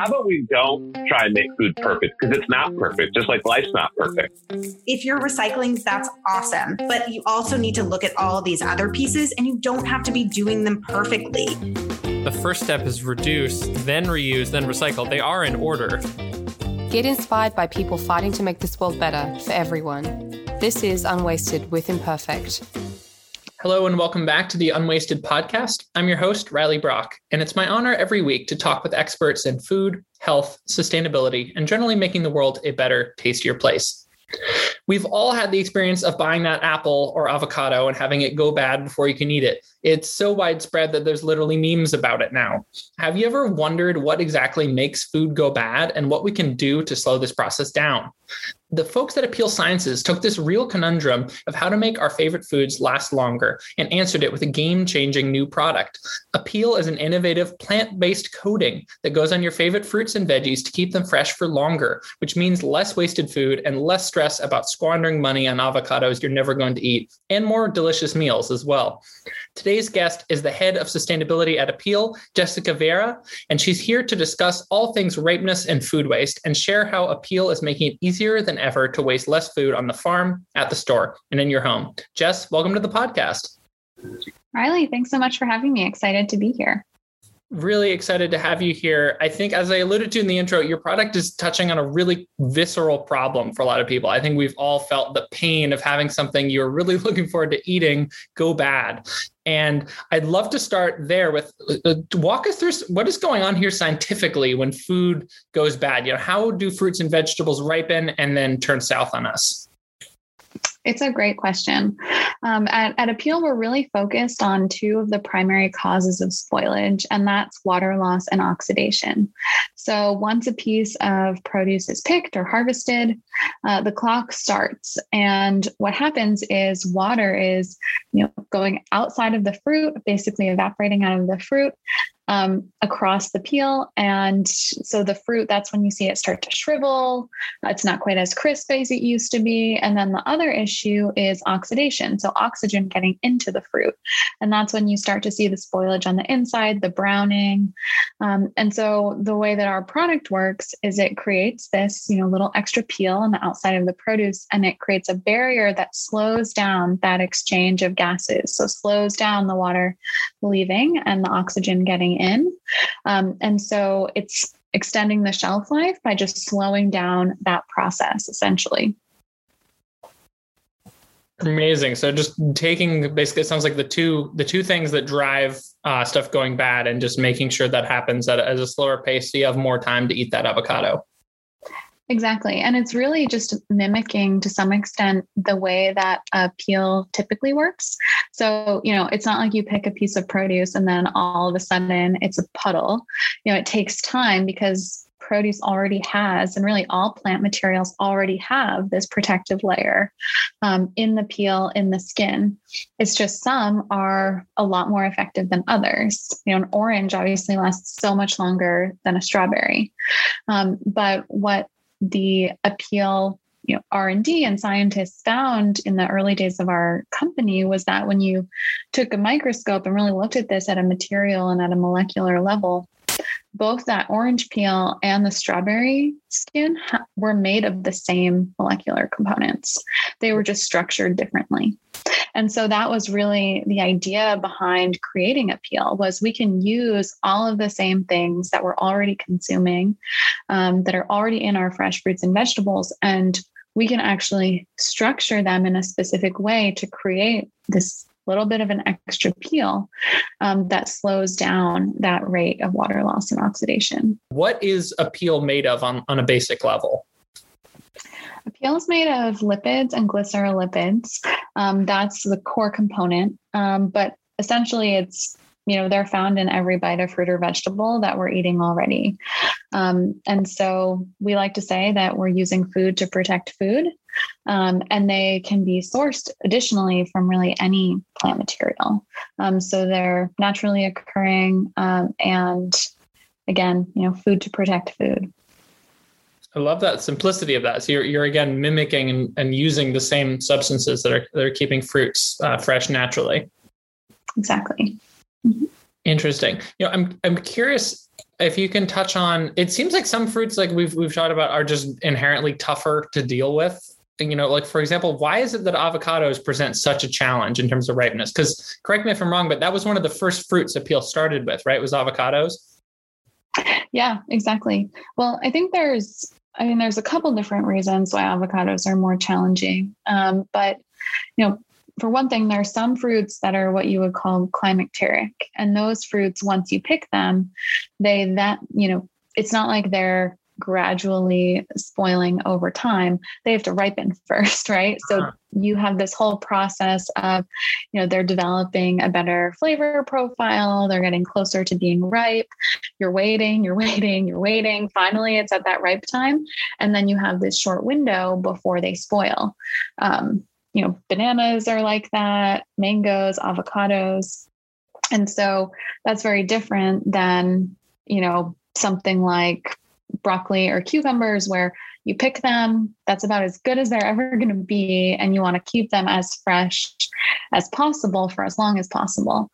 how about we don't try and make food perfect because it's not perfect, just like life's not perfect. If you're recycling, that's awesome. But you also need to look at all these other pieces and you don't have to be doing them perfectly. The first step is reduce, then reuse, then recycle. They are in order. Get inspired by people fighting to make this world better for everyone. This is Unwasted with Imperfect. Hello and welcome back to the Unwasted podcast. I'm your host, Riley Brock, and it's my honor every week to talk with experts in food, health, sustainability, and generally making the world a better, tastier place. We've all had the experience of buying that apple or avocado and having it go bad before you can eat it. It's so widespread that there's literally memes about it now. Have you ever wondered what exactly makes food go bad and what we can do to slow this process down? The folks at Apeel Sciences took this real conundrum of how to make our favorite foods last longer and answered it with a game changing new product. Apeel is an innovative plant based coating that goes on your favorite fruits and veggies to keep them fresh for longer, which means less wasted food and less stress about squandering money on avocados you're never going to eat, and more delicious meals as well. Today's guest is the head of sustainability at Apeel, Jessica Vera, and she's here to discuss all things ripeness and food waste and share how Apeel is making it easier than ever to waste less food on the farm, at the store, and in your home. Jess, welcome to the podcast. Riley, thanks so much for having me. Excited to be here really excited to have you here. I think, as I alluded to in the intro, your product is touching on a really visceral problem for a lot of people. I think we've all felt the pain of having something you're really looking forward to eating go bad. And I'd love to start there with uh, walk us through what is going on here scientifically when food goes bad. You know, how do fruits and vegetables ripen and then turn south on us? It's a great question. Um, at, at Apeel, we're really focused on two of the primary causes of spoilage, and that's water loss and oxidation. So, once a piece of produce is picked or harvested, uh, the clock starts. And what happens is water is you know, going outside of the fruit, basically evaporating out of the fruit, um, across the peel. And so the fruit, that's when you see it start to shrivel. It's not quite as crisp as it used to be. And then the other issue is oxidation. So oxygen getting into the fruit. And that's when you start to see the spoilage on the inside, the browning. Um, and so the way that our product works is it creates this, you know, little extra peel on the outside of the produce and it creates a barrier that slows down that exchange of gases. So slows down the water leaving and the oxygen getting in. Um, and so it's extending the shelf life by just slowing down that process essentially. Amazing. So just taking basically it sounds like the two the two things that drive uh, stuff going bad and just making sure that happens at, at a slower pace so you have more time to eat that avocado. Exactly. And it's really just mimicking to some extent the way that a peel typically works. So, you know, it's not like you pick a piece of produce and then all of a sudden it's a puddle. You know, it takes time because produce already has, and really all plant materials already have this protective layer um, in the peel, in the skin. It's just some are a lot more effective than others. You know, an orange obviously lasts so much longer than a strawberry. Um, but what the Apeel you know r&d and scientists found in the early days of our company was that when you took a microscope and really looked at this at a material and at a molecular level both that orange peel and the strawberry skin ha- were made of the same molecular components. They were just structured differently. And so that was really the idea behind creating Apeel was we can use all of the same things that we're already consuming, um, that are already in our fresh fruits and vegetables, and we can actually structure them in a specific way to create this little bit of an extra peel um, that slows down that rate of water loss and oxidation. What is Apeel made of on, on a basic level? Apeel is made of lipids and glycerolipids. Um, that's the core component. Um, but essentially, it's you know they're found in every bite of fruit or vegetable that we're eating already um, and so we like to say that we're using food to protect food um, and they can be sourced additionally from really any plant material um, so they're naturally occurring um, and again you know food to protect food I love that simplicity of that. So you're, you're again mimicking and, and using the same substances that are that are keeping fruits uh, fresh naturally. Exactly. Interesting. You know, I'm I'm curious if you can touch on. It seems like some fruits, like we've we've talked about, are just inherently tougher to deal with. And, You know, like for example, why is it that avocados present such a challenge in terms of ripeness? Because correct me if I'm wrong, but that was one of the first fruits Apeel started with, right? Was avocados. Yeah, exactly. Well, I think there's, I mean, there's a couple different reasons why avocados are more challenging. Um, but, you know, for one thing, there are some fruits that are what you would call climacteric. And those fruits, once you pick them, they that, you know, it's not like they're gradually spoiling over time they have to ripen first right so uh-huh. you have this whole process of you know they're developing a better flavor profile they're getting closer to being ripe you're waiting you're waiting you're waiting finally it's at that ripe time and then you have this short window before they spoil um, you know bananas are like that mangoes avocados and so that's very different than you know something like broccoli or cucumbers where you pick them that's about as good as they're ever going to be and you want to keep them as fresh as possible for as long as possible.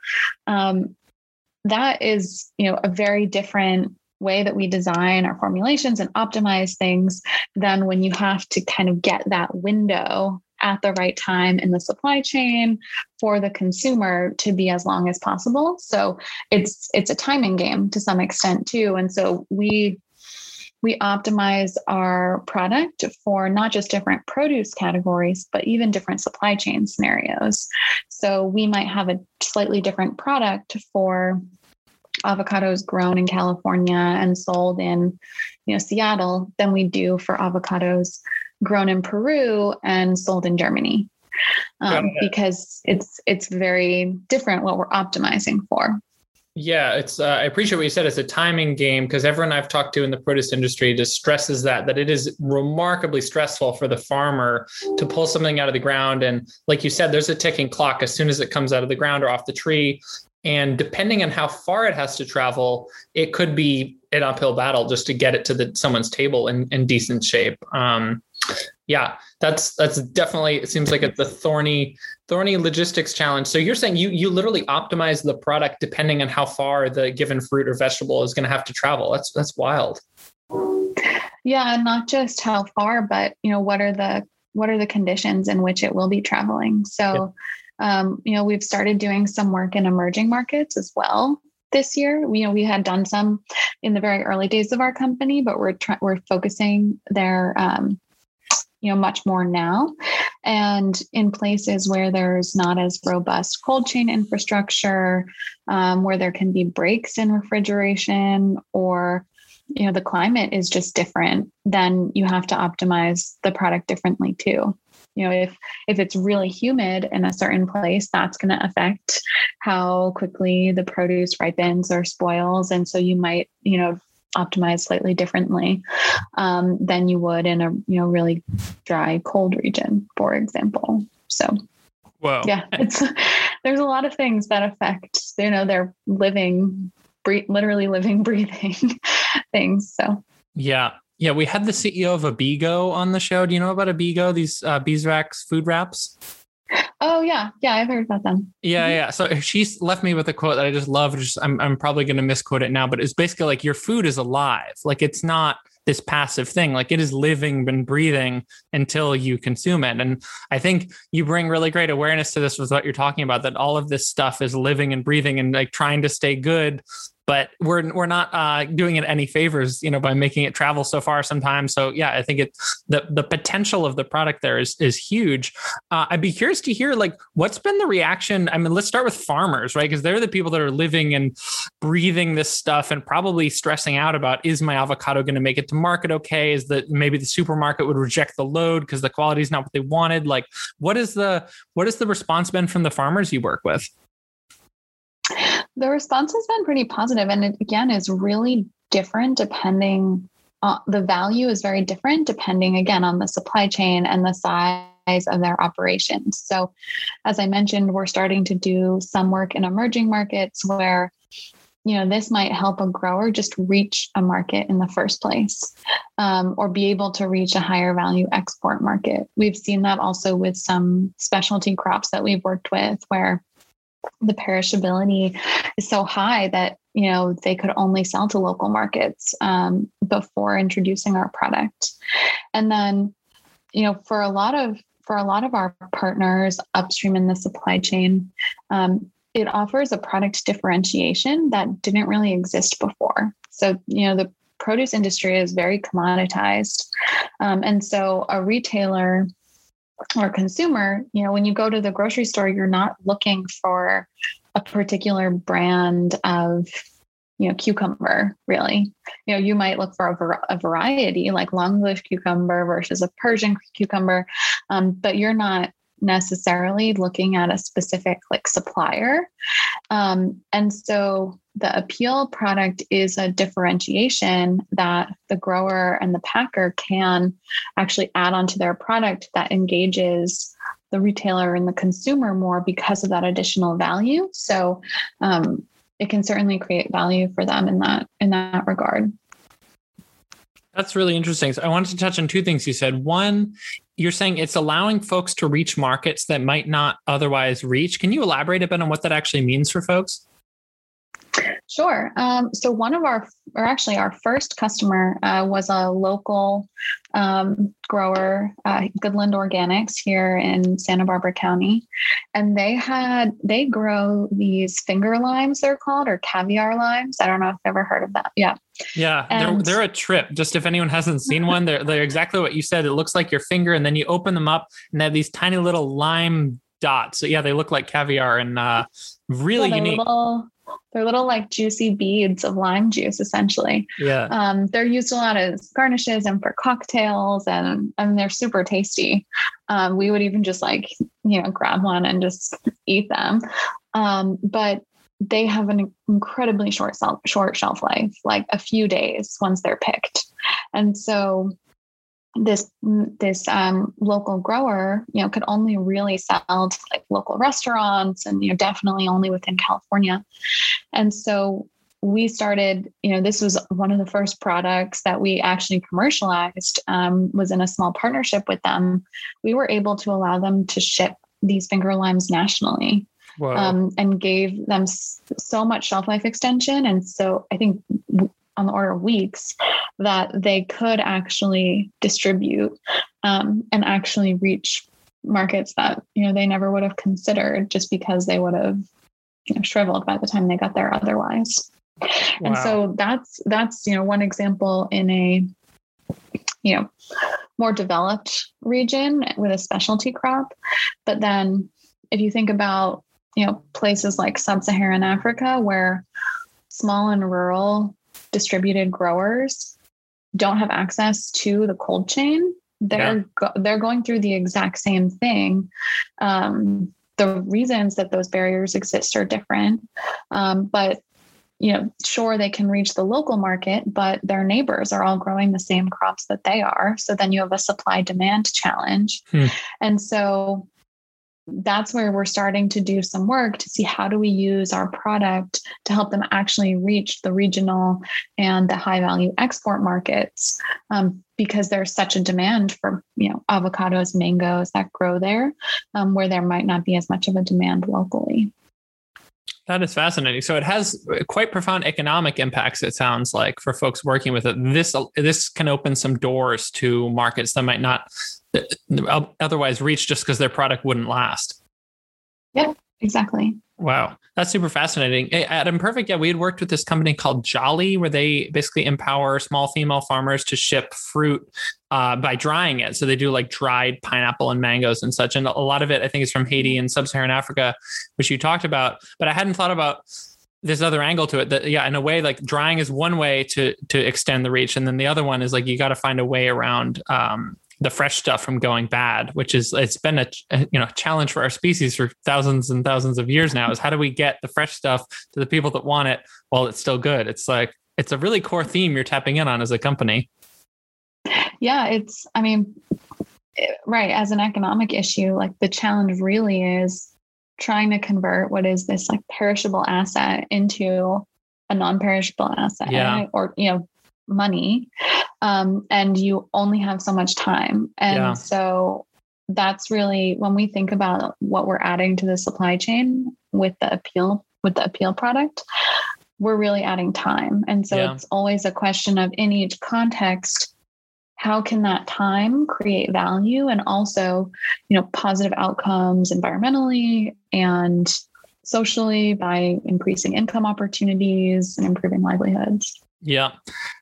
Um, that is you know a very different way that we design our formulations and optimize things than when you have to kind of get that window at the right time in the supply chain for the consumer to be as long as possible. So it's it's a timing game to some extent too. And so we we optimize our product for not just different produce categories, but even different supply chain scenarios. So we might have a slightly different product for avocados grown in California and sold in, you know, Seattle than we do for avocados grown in Peru and sold in Germany. Um, because it's it's very different what we're optimizing for. Yeah, it's. Uh, I appreciate what you said. It's a timing game because everyone I've talked to in the produce industry just stresses that that it is remarkably stressful for the farmer to pull something out of the ground, and like you said, there's a ticking clock as soon as it comes out of the ground or off the tree, and depending on how far it has to travel, it could be an uphill battle just to get it to the someone's table in, in decent shape. Um, yeah, that's that's definitely it seems like it's a thorny thorny logistics challenge. So you're saying you you literally optimize the product depending on how far the given fruit or vegetable is going to have to travel. That's that's wild. Yeah, and not just how far, but you know what are the what are the conditions in which it will be traveling. So, yeah. um, you know, we've started doing some work in emerging markets as well this year. You know, we had done some in the very early days of our company, but we're tr- we're focusing there um, you know much more now and in places where there's not as robust cold chain infrastructure um, where there can be breaks in refrigeration or you know the climate is just different then you have to optimize the product differently too. You know if if it's really humid in a certain place that's going to affect how quickly the produce ripens or spoils. And so you might you know optimized slightly differently um, than you would in a you know really dry cold region for example. So well yeah it's there's a lot of things that affect you know their living breathe, literally living breathing things so. Yeah. Yeah we had the ceo of Abeego on the show. Do you know about Abeego these uh, beeswax food wraps Oh yeah, yeah, I've heard about them. Yeah, mm-hmm. yeah. So she's left me with a quote that I just love. Just I'm I'm probably going to misquote it now, but it's basically like your food is alive. Like it's not this passive thing. Like it is living and breathing until you consume it. And I think you bring really great awareness to this with what you're talking about. That all of this stuff is living and breathing and like trying to stay good but we're we're not uh, doing it any favors, you know, by making it travel so far sometimes. So yeah, I think it the the potential of the product there is is huge. Uh, I'd be curious to hear like what's been the reaction. I mean, let's start with farmers, right? Because they're the people that are living and breathing this stuff and probably stressing out about is my avocado going to make it to market okay? Is that maybe the supermarket would reject the load because the quality is not what they wanted? Like, what is the what is the response been from the farmers you work with? The response has been pretty positive, and it again is really different depending. Uh, the value is very different depending again on the supply chain and the size of their operations. So, as I mentioned, we're starting to do some work in emerging markets where you know this might help a grower just reach a market in the first place um, or be able to reach a higher value export market we've seen that also with some specialty crops that we've worked with where the perishability is so high that you know they could only sell to local markets um, before introducing our product. And then you know for a lot of for a lot of our partners upstream in the supply chain um, it offers a product differentiation that didn't really exist before. So you know the produce industry is very commoditized um, and so a retailer or consumer, you know, when you go to the grocery store, you're not looking for a particular brand of, you know, cucumber, really. You know, you might look for a, var- a variety like longleaf cucumber versus a Persian cucumber, um, but you're not necessarily looking at a specific like supplier. Um, and so the Apeel product is a differentiation that the grower and the packer can actually add onto their product that engages the retailer and the consumer more because of that additional value. So um, it can certainly create value for them in that in that regard. That's really interesting. So I wanted to touch on two things you said. One, you're saying it's allowing folks to reach markets that might not otherwise reach. Can you elaborate a bit on what that actually means for folks? Sure. Um, so one of our, or actually our first customer uh, was a local um, grower, uh, Goodland Organics here in Santa Barbara County, and they had they grow these finger limes. They're called or caviar limes. I don't know if you've ever heard of that. Yeah. Yeah, and, they're, they're a trip. Just if anyone hasn't seen one, they're they're exactly what you said. It looks like your finger, and then you open them up, and they have these tiny little lime dots. So yeah, they look like caviar and uh, really yeah, unique. Little, they're little like juicy beads of lime juice, essentially. Yeah. Um, they're used a lot as garnishes and for cocktails, and I mean they're super tasty. Um, we would even just like you know grab one and just eat them. Um, but they have an incredibly short short shelf life, like a few days once they're picked, and so this this um, local grower, you know, could only really sell to like local restaurants, and you know, definitely only within California. And so we started. You know, this was one of the first products that we actually commercialized. Um, was in a small partnership with them. We were able to allow them to ship these finger limes nationally. Um, and gave them so much shelf life extension. And so I think on the order of weeks that they could actually distribute um, and actually reach markets that you know they never would have considered just because they would have you know, shriveled by the time they got there otherwise wow. and so that's that's you know one example in a you know more developed region with a specialty crop but then if you think about you know places like sub-saharan africa where small and rural distributed growers don't have access to the cold chain, they're yeah. go- they're going through the exact same thing. Um, the reasons that those barriers exist are different, um, but you know, sure they can reach the local market, but their neighbors are all growing the same crops that they are. So then you have a supply demand challenge, hmm. and so that's where we're starting to do some work to see how do we use our product to help them actually reach the regional and the high value export markets um, because there's such a demand for you know avocados mangoes that grow there um, where there might not be as much of a demand locally that is fascinating. So it has quite profound economic impacts. It sounds like for folks working with it. This this can open some doors to markets that might not otherwise reach just because their product wouldn't last. Yeah, exactly. Wow, that's super fascinating. At Imperfect, yeah, we had worked with this company called Jolly, where they basically empower small female farmers to ship fruit uh, by drying it. So they do like dried pineapple and mangoes and such. And a lot of it, I think, is from Haiti and sub-Saharan Africa, which you talked about. But I hadn't thought about this other angle to it. That yeah, in a way, like drying is one way to to extend the reach, and then the other one is like you got to find a way around um, the fresh stuff from going bad, which is it's been a, you know challenge for our species for thousands and thousands of years now. Is how do we get the fresh stuff to the people that want it while it's still good? It's like it's a really core theme you're tapping in on as a company. Yeah, it's. I mean, eh, right as an economic issue, like the challenge really is trying to convert what is this like perishable asset into a non-perishable asset yeah. or you know money um, and you only have so much time and yeah. so that's really when we think about what we're adding to the supply chain with the Apeel with the Apeel product we're really adding time and so Yeah. it's always a question of in each context how can that time create value and also you know positive outcomes environmentally and socially by increasing income opportunities and improving livelihoods Yeah,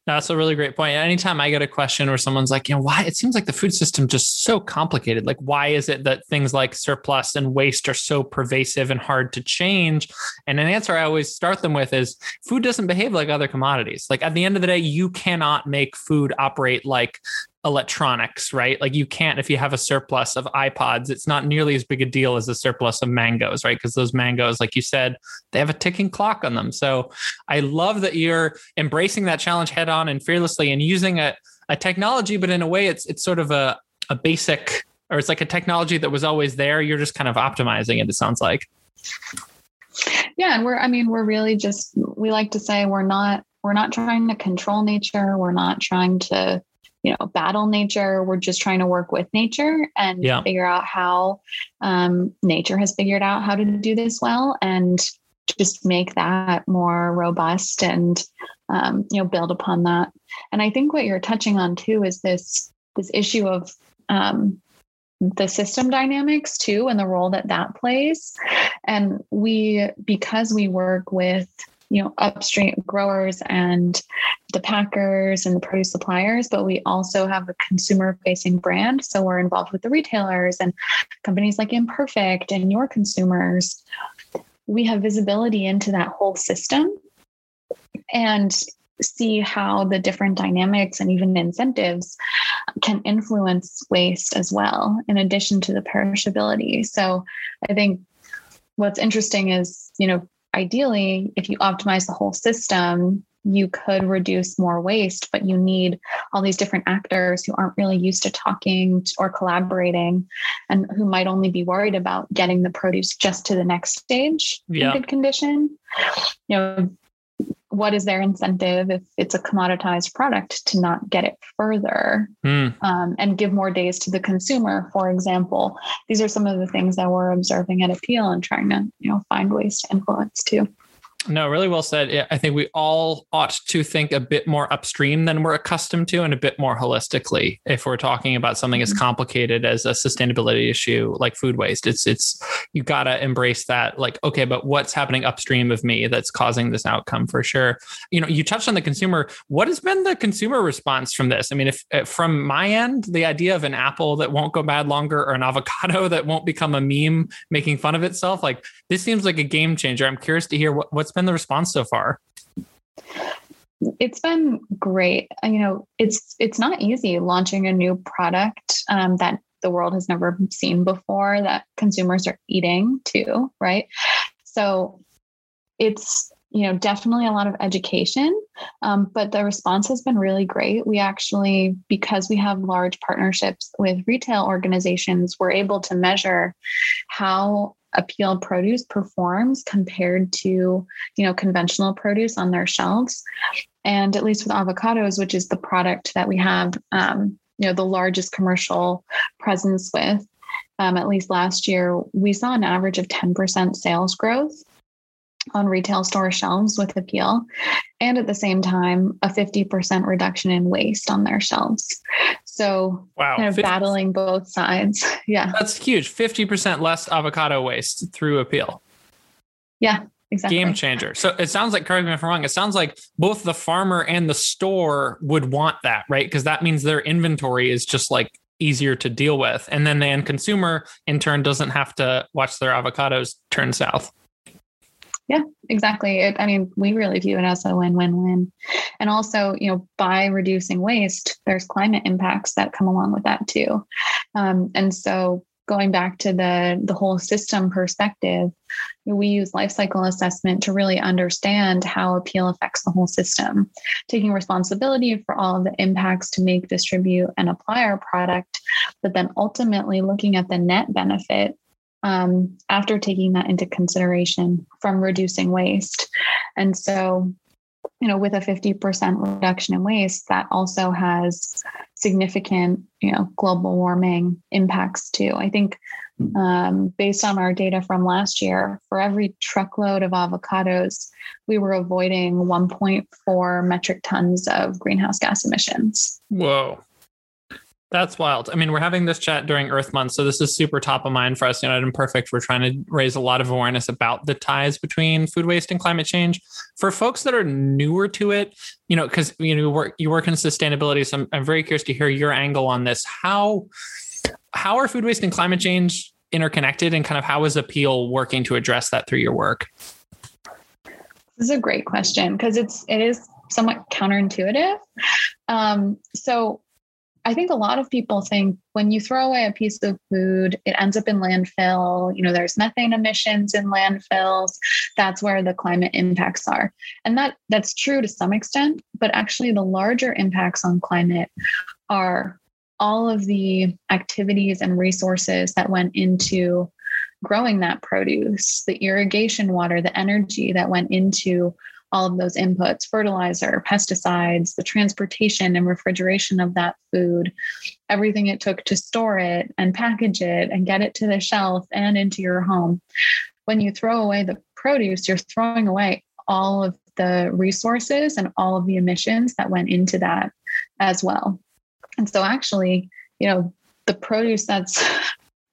that's a really great point. Anytime I get a question where someone's like, you know, why it seems like the food system just so complicated. Like, why is it that things like surplus and waste are so pervasive and hard to change? And an answer I always start them with is food doesn't behave like other commodities. Like at the end of the day, you cannot make food operate like electronics, right? Like you can't if you have a surplus of iPods, it's not nearly as big a deal as a surplus of mangoes, right? Because those mangoes, like you said, they have a ticking clock on them. So I love that you're embracing that challenge head on and fearlessly and using a, a technology, but in a way it's it's sort of a, a basic or it's like a technology that was always there. You're just kind of optimizing it, it sounds like. yeah and we're i mean we're really just we like to say we're not we're not trying to control nature we're not trying to you know battle nature. We're just trying to work with nature and Yeah. figure out how um, nature has figured out how to do this well and just make that more robust and um, you know build upon that. And i think what you're touching on too is this this issue of um, the system dynamics too and the role that that plays. And we because we work with you know upstream growers and the packers and the produce suppliers but we also have a consumer facing brand. So we're involved with the retailers and companies like imperfect and your consumers. We have visibility into that whole system and see how the different dynamics and even incentives can influence waste as well in addition to the perishability. So i think what's interesting is you know ideally if you optimize the whole system you could reduce more waste but you need all these different actors who aren't really used to talking or collaborating and who might only be worried about getting the produce just to the next stage Yeah. in good condition you know what is their incentive if it's a commoditized product to not get it further Hmm. um, and give more days to the consumer for example these are some of the things that we're observing at Apeel and trying to you know find ways to influence too No, really well said. I think we all ought to think a bit more upstream than we're accustomed to and a bit more holistically if we're talking about something as complicated as a sustainability issue like food waste. It's it's you got to embrace that like okay, but what's happening upstream of me that's causing this outcome for sure. You know, you touched on the consumer. What has been the consumer response from this? I mean, if uh, from my end, the idea of an apple that won't go bad longer or an avocado that won't become a meme making fun of itself, like this seems like a game changer. I'm curious to hear what, what's been the response so far. it's been great. Uh, you know it's it's not easy launching a new product um, that the world has never seen before that consumers are eating too right? So it's you know definitely a lot of education um, but the response has been really great. We actually because we have large partnerships with retail organizations we're able to measure how Apeel produce performs compared to you know conventional produce on their shelves. And at least with avocados which is the product that we have um, you know the largest commercial presence with um, at least last year we saw an average of 10% sales growth on retail store shelves with Apeel and at the same time a 50% reduction in waste on their shelves so Wow. kind of 50 battling both sides yeah That's huge. 50% less avocado waste through Apeel. yeah exactly Game changer. So it sounds like, correct me if I'm wrong, it sounds like both the farmer and the store would want that, right? Because that means their inventory is just like easier to deal with. And then the end consumer in turn doesn't have to watch their avocados turn south. Exactly. It, i mean we really view it as a win-win-win. And also you know by reducing waste there's climate impacts that come along with that too. Um, and so going back to the the whole system perspective we use life cycle assessment to really understand how Apeel affects the whole system. Taking responsibility for all of the impacts to make distribute and apply our product but then ultimately looking at the net benefit um, after taking that into consideration from reducing waste. And so, you know, with a 50% reduction in waste, that also has significant, you know, global warming impacts too. I think um, based on our data from last year, for every truckload of avocados, we were avoiding 1.4 metric tons of greenhouse gas emissions. Whoa. That's wild. I mean, we're having this chat during Earth Month, so this is super top of mind for us. You know, at Imperfect, we're trying to raise a lot of awareness about the ties between food waste and climate change. For folks that are newer to it, you know, because you know you work you work in sustainability, so I'm, I'm very curious to hear your angle on this. How how are food waste and climate change interconnected, and kind of how is Apeel working to address that through your work? This is a great question because it's it is somewhat counterintuitive. Um, so I think a lot of people think when you throw away a piece of food, it ends up in landfill. You know, there's methane emissions in landfills. That's where the climate impacts are. And that that's true to some extent, but actually the larger impacts on climate are all of the activities and resources that went into growing that produce, the irrigation water, the energy that went into all of those inputs fertilizer, pesticides, the transportation and refrigeration of that food, everything it took to store it and package it and get it to the shelf and into your home. When you throw away the produce, you're throwing away all of the resources and all of the emissions that went into that as well. And so, actually, you know, the produce that's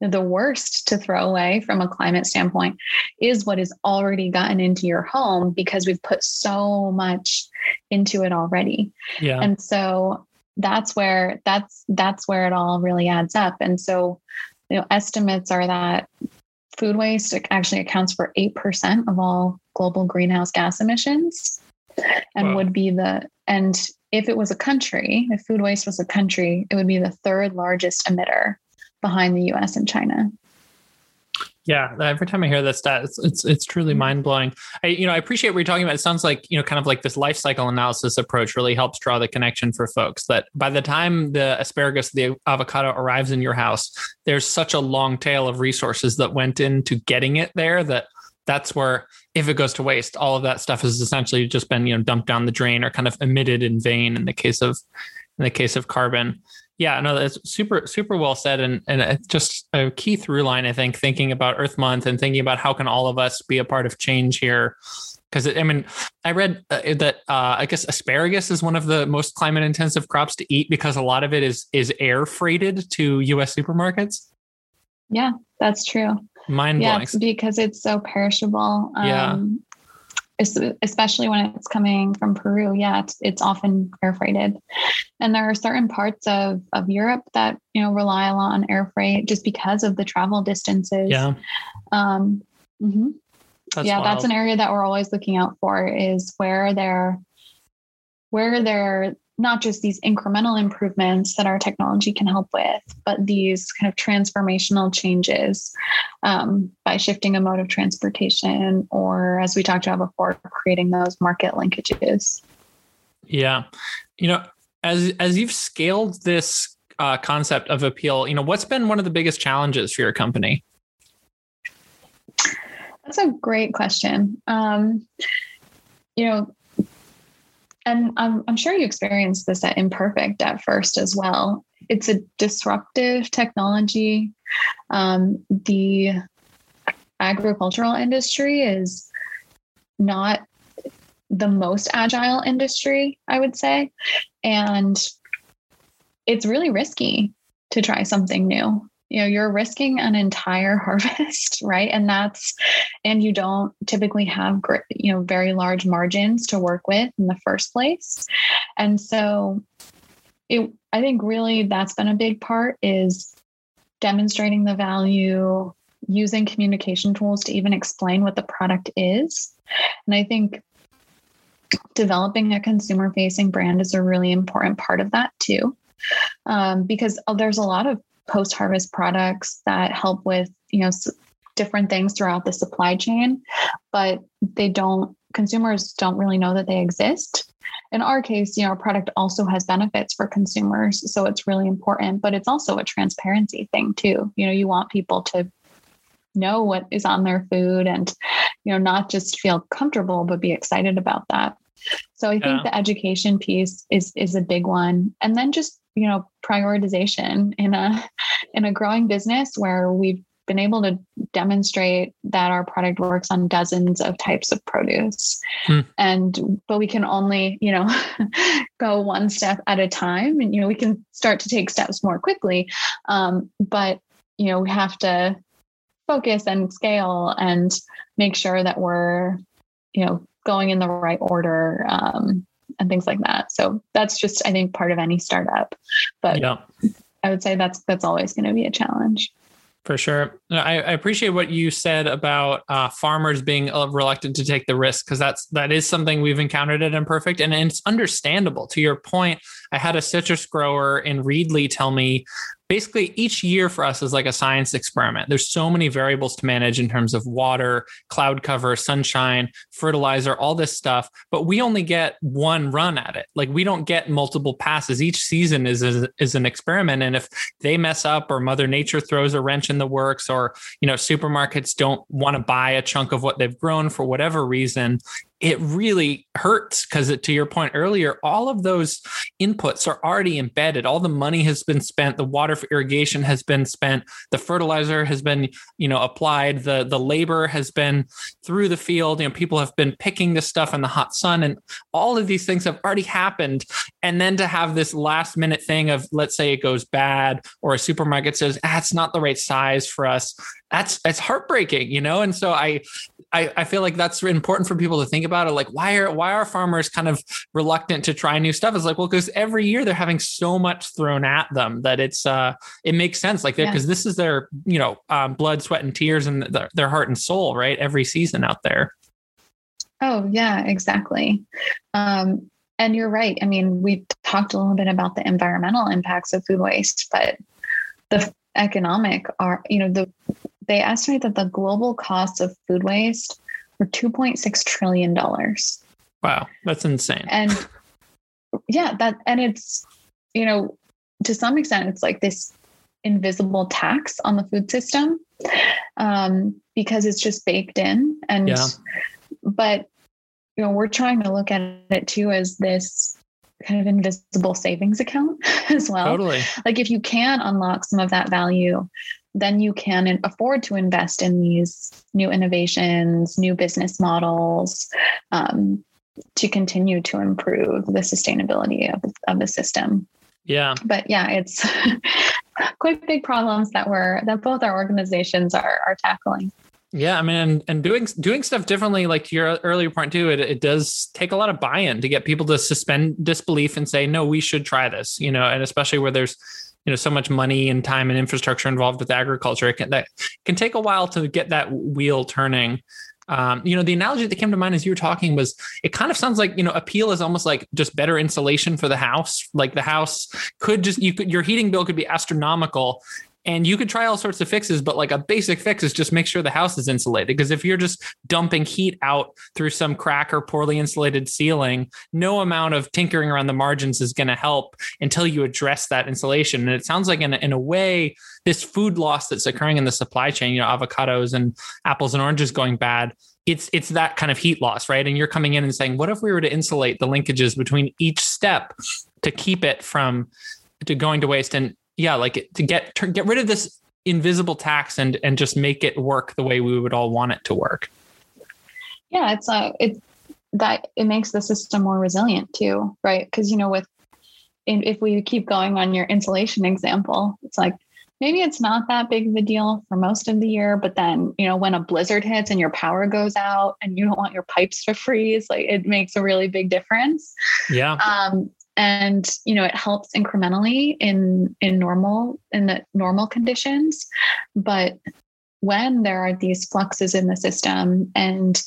the worst to throw away from a climate standpoint is what is already gotten into your home because we've put so much into it already. Yeah. And so that's where that's that's where it all really adds up. And so you know estimates are that food waste actually accounts for 8% of all global greenhouse gas emissions and wow. would be the and if it was a country, if food waste was a country, it would be the third largest emitter behind the US and China. Yeah, every time I hear this stat, it's it's, it's truly mm-hmm. mind blowing. I you know I appreciate what you're talking about. It sounds like you know kind of like this life cycle analysis approach really helps draw the connection for folks. That by the time the asparagus, the avocado arrives in your house, there's such a long tail of resources that went into getting it there. That that's where if it goes to waste, all of that stuff has essentially just been you know dumped down the drain or kind of emitted in vain in the case of in the case of carbon yeah, no, that's super, super well said. And, and it's just a key through line, I think, thinking about Earth Month and thinking about how can all of us be a part of change here. Because I mean, I read uh, that uh, I guess asparagus is one of the most climate intensive crops to eat because a lot of it is is air freighted to U.S. supermarkets. Yeah, that's true. Mind blowing. Yeah, because it's so perishable. Um, yeah especially when it's coming from Peru. Yeah, it's, it's often air freighted. And there are certain parts of, of Europe that, you know, rely a lot on air freight just because of the travel distances. Yeah. Um, mm-hmm. that's yeah, wild. that's an area that we're always looking out for is where they're, where they're not just these incremental improvements that our technology can help with, but these kind of transformational changes um, by shifting a mode of transportation, or as we talked about before, creating those market linkages. Yeah, you know, as as you've scaled this uh, concept of Apeel, you know, what's been one of the biggest challenges for your company? That's a great question. Um, you know, and I'm, I'm sure you experienced this at Imperfect at first as well. It's a disruptive technology. Um, the agricultural industry is not the most agile industry, I would say. And it's really risky to try something new you know you're risking an entire harvest right? And that's and you don't typically have you know very large margins to work with in the first place. And so it i think really that's been a big part is demonstrating the value using communication tools to even explain what the product is. And i think developing a consumer facing brand is a really important part of that too. Um, because oh, there's a lot of post harvest products that help with, you know, different things throughout the supply chain, but they don't, consumers don't really know that they exist. In our case, you know, our product also has benefits for consumers. So it's really important, but it's also a transparency thing too. You know, you want people to know what is on their food and, you know, not just feel comfortable, but be excited about that. So I think yeah. the education piece is is a big one. And then just you know prioritization in a in a growing business where we've been able to demonstrate that our product works on dozens of types of produce. Hmm. and but we can only you know go one step at a time. And you know we can start to take steps more quickly. Um, but you know we have to focus and scale and make sure that we're you know going in the right order um, and things like that so that's just i think part of any startup but yeah. i would say that's that's always going to be a challenge for sure. I, I, appreciate what you said about uh, farmers being uh, reluctant to take the risk because that's that is something we've encountered at Imperfect, and, and it's understandable. To your point, I had a citrus grower in Reedley tell me basically each year for us is like a science experiment. There's so many variables to manage in terms of water, cloud cover, sunshine, fertilizer, all this stuff, but we only get one run at it. Like we don't get multiple passes. Each season is is, is an experiment and if they mess up or mother nature throws a wrench in the works or, you know, supermarkets don't want to buy a chunk of what they've grown for whatever reason, it really hurts because to your point earlier all of those inputs are already embedded. All the money has been spent the water for irrigation has been spent the fertilizer has been you know applied the the labor has been through the field. You know people have been picking this stuff in the hot sun and all of these things have already happened. And then to have this last minute thing of let's say it goes bad or a supermarket says ah, not the right size for us that's it's heartbreaking, you know. And so I, I, I feel like that's important for people to think about it. Like, why are why are farmers kind of reluctant to try new stuff? It's like, well, because every year they're having so much thrown at them that it's uh it makes sense. Like, because yeah. this is their you know um, blood, sweat, and tears, and their, their heart and soul, right? Every season out there. Oh yeah, exactly. Um, and you're right. I mean, we've talked a little bit about the environmental impacts of food waste, but the economic are you know the they estimate that the global costs of food waste were 2.6 trillion dollars. Wow, that's insane. And yeah, that and it's you know to some extent it's like this invisible tax on the food system um, because it's just baked in and yeah. but you know we're trying to look at it too as this kind of invisible savings account as well. Totally. Like if you can unlock some of that value then you can afford to invest in these new innovations, new business models um, to continue to improve the sustainability of, of the system. Yeah. But yeah, it's quite big problems that we're that both our organizations are are tackling. Yeah, I mean, and, and doing doing stuff differently, like to your earlier point too, it, it does take a lot of buy-in to get people to suspend disbelief and say, no, we should try this, you know, and especially where there's you know so much money and time and infrastructure involved with agriculture. It can that can take a while to get that wheel turning. Um, you know the analogy that came to mind as you were talking was it kind of sounds like you know Apeel is almost like just better insulation for the house. Like the house could just you could your heating bill could be astronomical and you could try all sorts of fixes but like a basic fix is just make sure the house is insulated because if you're just dumping heat out through some crack or poorly insulated ceiling no amount of tinkering around the margins is going to help until you address that insulation. And it sounds like in a, in a way this food loss that's occurring in the supply chain you know avocados and apples and oranges going bad it's it's that kind of heat loss right? And you're coming in and saying what if we were to insulate the linkages between each step to keep it from to going to waste? And yeah, like to get to get rid of this invisible tax and and just make it work the way we would all want it to work. Yeah, it's a it that it makes the system more resilient too, right? Because you know, with if we keep going on your insulation example, it's like maybe it's not that big of a deal for most of the year, but then you know when a blizzard hits and your power goes out and you don't want your pipes to freeze, like it makes a really big difference. Yeah. Um, and you know it helps incrementally in in normal in the normal conditions. But when there are these fluxes in the system and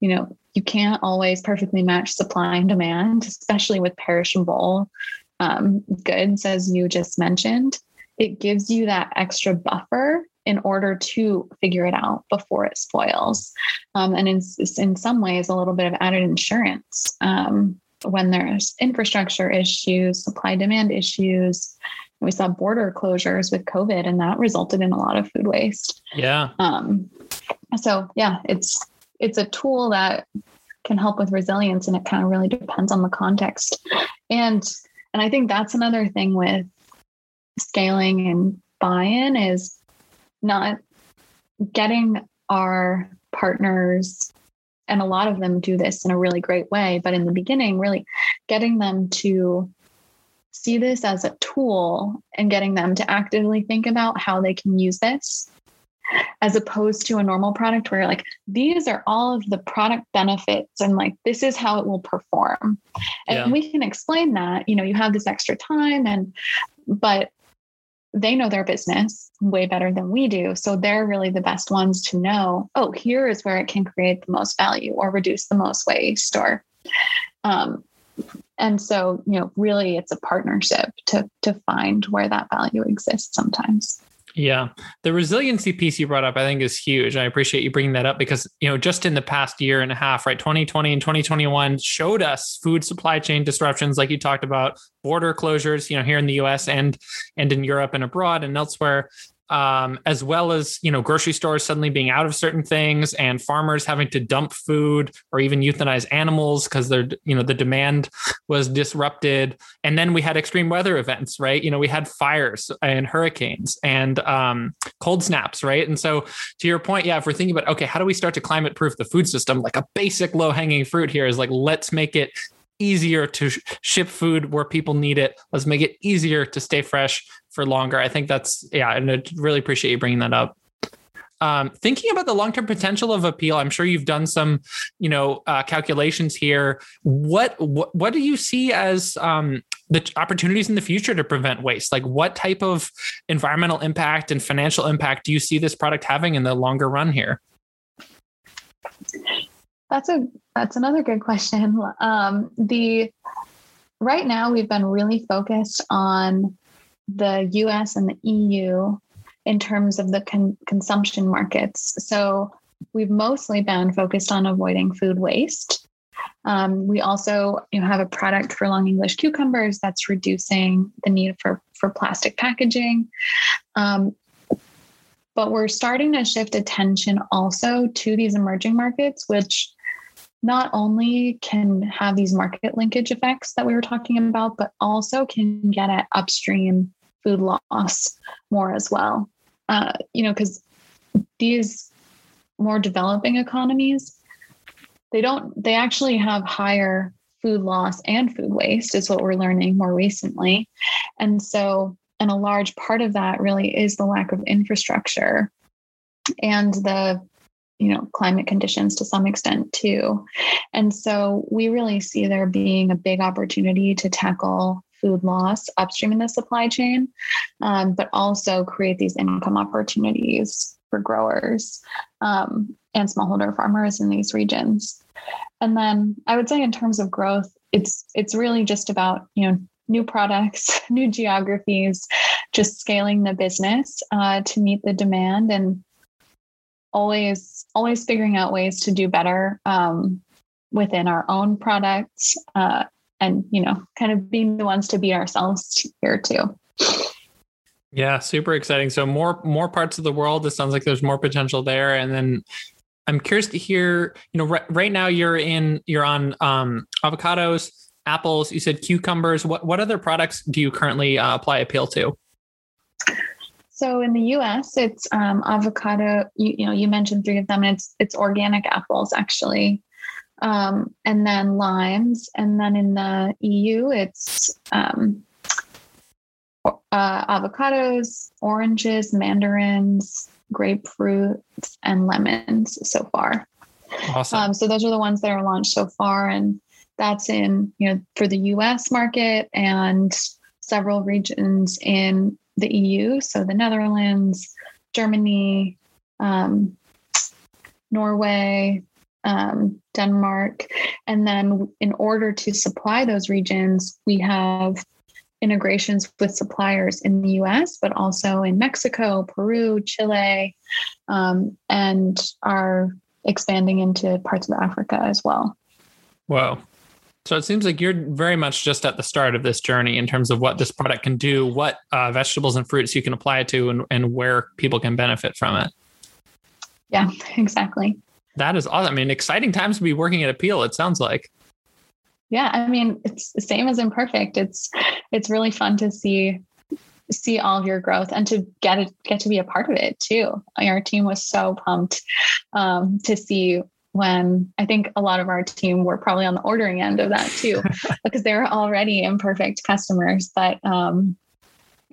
you know you can't always perfectly match supply and demand especially with perishable um, goods as you just mentioned it gives you that extra buffer in order to figure it out before it spoils. Um, and in, in some ways a little bit of added insurance um, when there's infrastructure issues, supply demand issues. We saw border closures with COVID, and that resulted in a lot of food waste. Yeah. Um, so yeah, it's it's a tool that can help with resilience, and it kind of really depends on the context. And And I think that's another thing with scaling and buy in is not getting our partners and a lot of them do this in a really great way but in the beginning really getting them to see this as a tool and getting them to actively think about how they can use this as opposed to a normal product where like these are all of the product benefits and like this is how it will perform and Yeah. we can explain that you know you have this extra time and but they know their business way better than we do. So they're really the best ones to know oh here is where it can create the most value or reduce the most waste or um, and so you know really it's a partnership to to find where that value exists sometimes Yeah. The resiliency piece you brought up, I think, is huge. I appreciate you bringing that up because, you know, just in the past year and a half, right, 2020 and 2021 showed us food supply chain disruptions, like you talked about, border closures, you know, here in the US and and in Europe and abroad and elsewhere. Um, as well as you know grocery stores suddenly being out of certain things and farmers having to dump food or even euthanize animals because they're you know the demand was disrupted. And then we had extreme weather events right? You know we had fires and hurricanes and um, cold snaps right? And so to your point yeah if we're thinking about okay how do we start to climate proof the food system? Like a basic low hanging fruit here is like let's make it easier to sh- ship food where people need it. Let's make it easier to stay fresh for longer. I think that's yeah and i really appreciate you bringing that up. Um, thinking about the long-term potential of Apeel i'm sure you've done some you know uh, calculations here. What, what what do you see as um, the opportunities in the future to prevent waste? Like what type of environmental impact and financial impact do you see this product having in the longer run here That's a that's another good question. Um, the right now we've been really focused on the U.S. and the EU in terms of the con- consumption markets. So we've mostly been focused on avoiding food waste. Um, we also you know, have a product for long English cucumbers that's reducing the need for for plastic packaging. Um, but we're starting to shift attention also to these emerging markets, which not only can have these market linkage effects that we were talking about, but also can get at upstream food loss more as well. Uh, you know, because these more developing economies, they don't, they actually have higher food loss and food waste, is what we're learning more recently. And so, and a large part of that really is the lack of infrastructure and the you know climate conditions to some extent too. And so we really see there being a big opportunity to tackle food loss upstream in the supply chain um, but also create these income opportunities for growers um, and smallholder farmers in these regions. And then i would say in terms of growth it's it's really just about you know new products new geographies just scaling the business uh, to meet the demand and always always figuring out ways to do better um, within our own products uh, and you know kind of being the ones to beat ourselves here too. Yeah super exciting. So more more parts of the world. It sounds like there's more potential there. And then i'm curious to hear you know right, right now you're in you're on um, avocados apples you said cucumbers. What what other products do you currently uh, apply Apeel to so in the U.S., it's um, avocado. You, you know, you mentioned three of them, and it's it's organic apples actually, um, and then limes, and then in the EU, it's um, uh, avocados, oranges, mandarins, grapefruits, and lemons so far. awesome Um, so those are the ones that are launched so far, and that's in you know for the U.S. market and several regions in the EU, so the Netherlands, Germany, um, Norway, um, Denmark, and then in order to supply those regions, we have integrations with suppliers in the US, but also in Mexico, Peru, Chile, um, and are expanding into parts of Africa as well. Whoa. So it seems like you're very much just at the start of this journey in terms of what this product can do, what uh, vegetables and fruits you can apply it to, and, and where people can benefit from it. Yeah, exactly. That is awesome. I mean, exciting times to be working at Apeel, it sounds like. yeah i mean it's the same as imperfect it's it's really fun to see see all of your growth and to get it get to be a part of it too our team was so pumped um, to see when i think a lot of our team were probably on the ordering end of that too because they were already imperfect customers but um,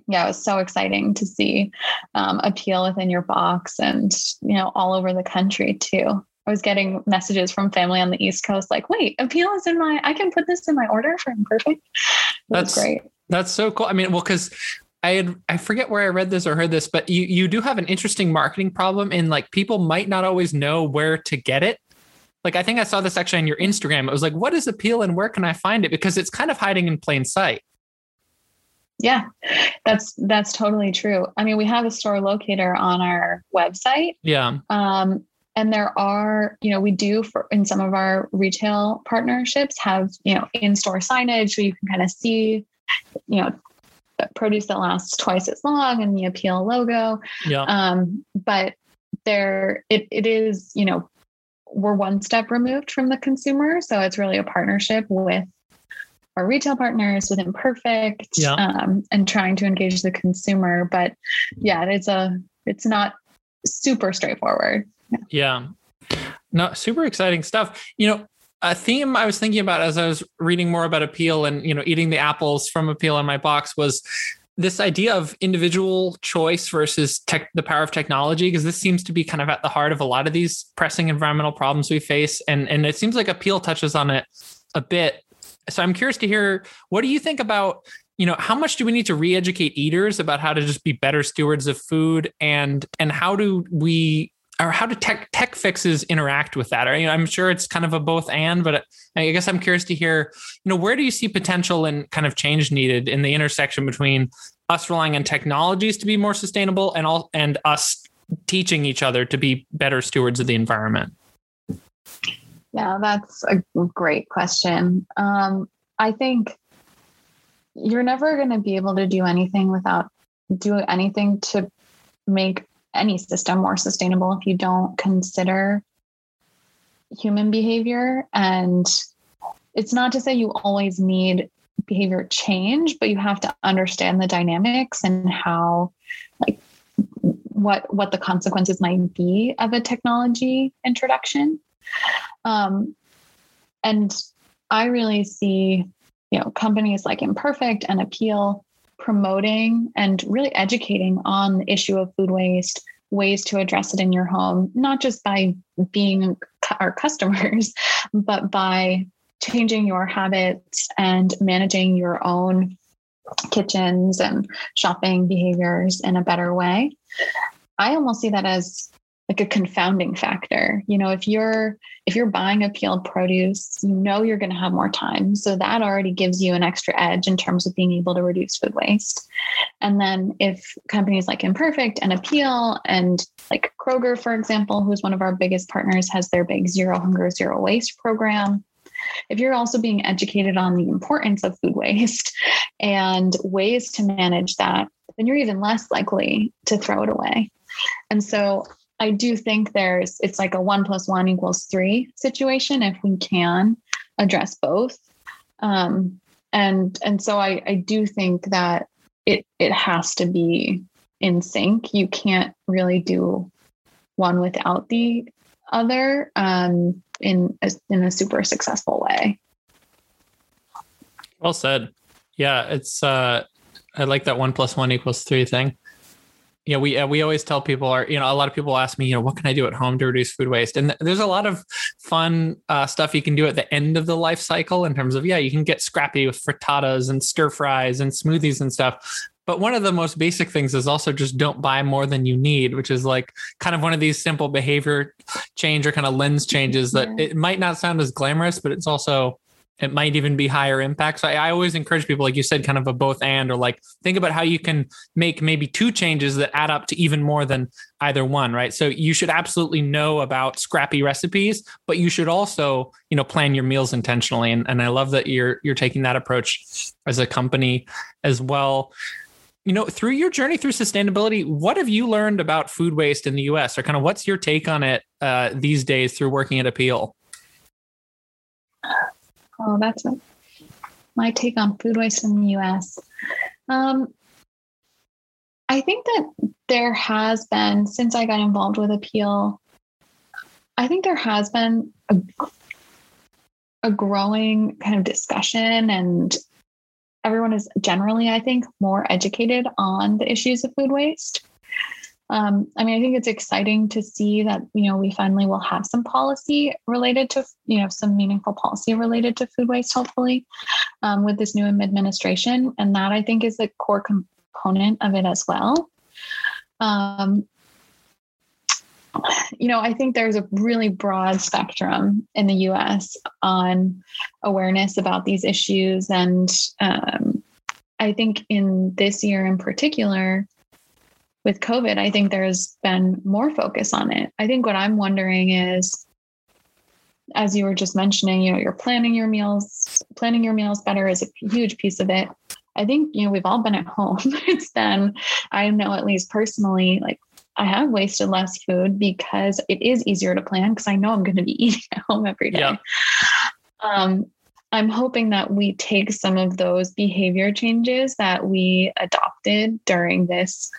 yeah, it was so exciting to see um, Apeel within your box and you know all over the country too. I was getting messages from family on the East Coast like, wait, Apeel is in my, I can put this in my order for imperfect. That's great. That's so cool. I mean, well, because I had, I forget where I read this or heard this, but you, you do have an interesting marketing problem in like people might not always know where to get it. Like, I think I saw this actually on your Instagram. It was like, what is Apeel and where can I find it? Because it's kind of hiding in plain sight. Yeah, that's that's totally true. I mean, we have a store locator on our website. Yeah. Um, and there are you know we do for in some of our retail partnerships have you know in-store signage where you can kind of see you know produce that lasts twice as long and the Apeel logo yeah um, but there it, it is you know we're one step removed from the consumer so it's really a partnership with our retail partners with imperfect yeah. um, and trying to engage the consumer but yeah it's a it's not super straightforward yeah. No, super exciting stuff. You know, a theme I was thinking about as I was reading more about Apeel and, you know, eating the apples from Apeel in my box was this idea of individual choice versus tech, the power of technology, because this seems to be kind of at the heart of a lot of these pressing environmental problems we face. And, and it seems like Apeel touches on it a bit. So I'm curious to hear what do you think about you know how much do we need to re-educate eaters about how to just be better stewards of food and and how do we or how do tech tech fixes interact with that? Or, you know, I'm sure it's kind of a both and, but I guess I'm curious to hear, you know, where do you see potential and kind of change needed in the intersection between us relying on technologies to be more sustainable and all and us teaching each other to be better stewards of the environment? Yeah, that's a great question. Um, I think you're never going to be able to do anything without do anything to make any system more sustainable if you don't consider human behavior. And it's not to say you always need behavior change, but you have to understand the dynamics and how, like, what what the consequences might be of a technology introduction. Um, and I really see, you know, companies like Imperfect and Apeel promoting and really educating on the issue of food waste, ways to address it in your home, not just by being our customers, but by changing your habits and managing your own kitchens and shopping behaviors in a better way. I almost see that as like a confounding factor. You know, if you're if you're buying a peeled produce, you know you're going to have more time. So that already gives you an extra edge in terms of being able to reduce food waste. And then if companies like Imperfect and Apeel and like Kroger, for example, who's one of our biggest partners, has their big zero hunger, zero waste program. If you're also being educated on the importance of food waste and ways to manage that, then you're even less likely to throw it away. And so I do think there's it's like a one plus one equals three situation if we can address both. Um, and and so I, I do think that it it has to be in sync. You can't really do one without the other um, in a, in a super successful way. Well said. Yeah, it's uh, I like that one plus one equals three thing you know, we uh, we always tell people, are you know, a lot of people ask me, you know, what can I do at home to reduce food waste? And there's a lot of fun uh, stuff you can do at the end of the life cycle in terms of, yeah, you can get scrappy with frittatas and stir fries and smoothies and stuff. But one of the most basic things is also just don't buy more than you need, which is like kind of one of these simple behavior change or kind of lens changes that yeah. it might not sound as glamorous, but it's also it might even be higher impact. So I, I, always encourage people, like you said, kind of a both and, or like think about how you can make maybe two changes that add up to even more than either one, right? So you should absolutely know about scrappy recipes, but you should also, you know, plan your meals intentionally. And, and I love that you're you're taking that approach as a company as well. You know, through your journey through sustainability, what have you learned about food waste in the U.S. or kind of what's your take on it uh, these days through working at Apeel? Oh, that's a, my take on food waste in the US. Um, I think that there has been, since I got involved with Apeel, I think there has been a, a growing kind of discussion, and everyone is generally, I think, more educated on the issues of food waste. Um, I mean, I think it's exciting to see that you know we finally will have some policy related to you know some meaningful policy related to food waste, hopefully, um, with this new administration, and that I think is the core component of it as well. Um, you know, I think there's a really broad spectrum in the US on awareness about these issues. And um, I think in this year in particular, with COVID, I think there's been more focus on it. I think what I'm wondering is, as you were just mentioning, you know, you're planning your meals, planning your meals better is a huge piece of it. I think, you know, we've all been at home. it's been, I know at least personally, like I have wasted less food because it is easier to plan because I know I'm going to be eating at home every day. Yeah. Um, I'm hoping that we take some of those behavior changes that we adopted during this,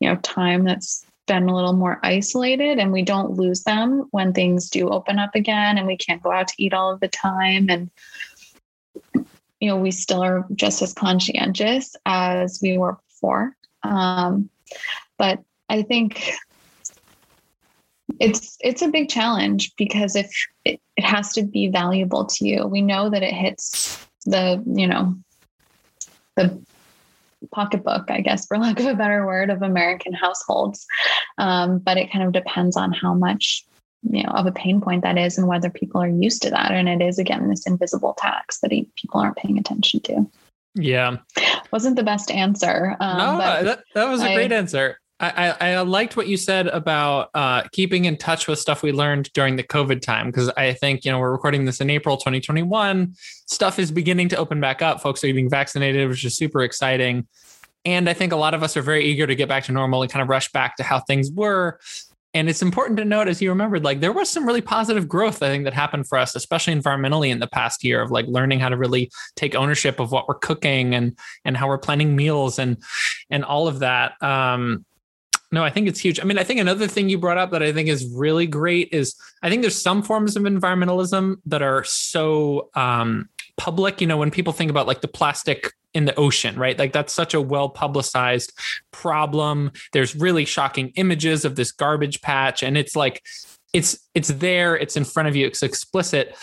you know, time that's been a little more isolated and we don't lose them when things do open up again and we can't go out to eat all of the time. And you know we still are just as conscientious as we were before. Um, but I think it's it's a big challenge because if it, it has to be valuable to you, we know that it hits the you know the pocketbook, I guess, for lack of a better word, of American households. Um, but it kind of depends on how much you know of a pain point that is and whether people are used to that. And it is again this invisible tax that people aren't paying attention to. Yeah. Wasn't the best answer um, no that, that was a I, great answer I, I, liked what you said about uh, keeping in touch with stuff we learned during the COVID time because I think you know we're recording this in April 2021. Stuff is beginning to open back up. Folks are getting vaccinated, which is super exciting. And I think a lot of us are very eager to get back to normal and kind of rush back to how things were. And it's important to note, as you remembered, like there was some really positive growth, I think, that happened for us, especially environmentally in the past year of like learning how to really take ownership of what we're cooking and and how we're planning meals and and all of that. Um, no, I think it's huge. I mean, I think another thing you brought up that I think is really great is I think there's some forms of environmentalism that are so um, public. You know, when people think about like the plastic in the ocean, right? Like that's such a well publicized problem. There's really shocking images of this garbage patch, and it's like it's it's there, it's in front of you, it's explicit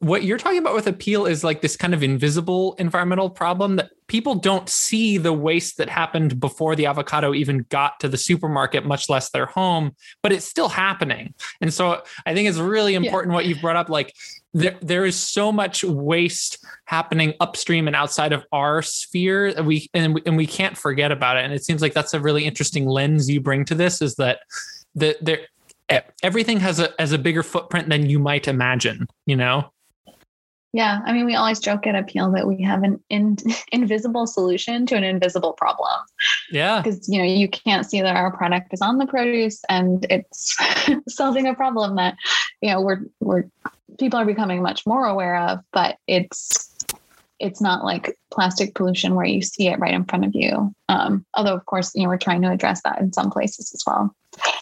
what you're talking about with Apeel is like this kind of invisible environmental problem that people don't see the waste that happened before the avocado even got to the supermarket much less their home but it's still happening. And so i think it's really important yeah. what you've brought up like there, there is so much waste happening upstream and outside of our sphere and we and, we and we can't forget about it. And it seems like that's a really interesting lens you bring to this is that the there everything has a has a bigger footprint than you might imagine you know yeah, I mean, we always joke at Apeel that we have an in, invisible solution to an invisible problem. Yeah, because you know you can't see that our product is on the produce and it's solving a problem that you know we're we're people are becoming much more aware of, but it's it's not like plastic pollution where you see it right in front of you. Um, although, of course, you know we're trying to address that in some places as well.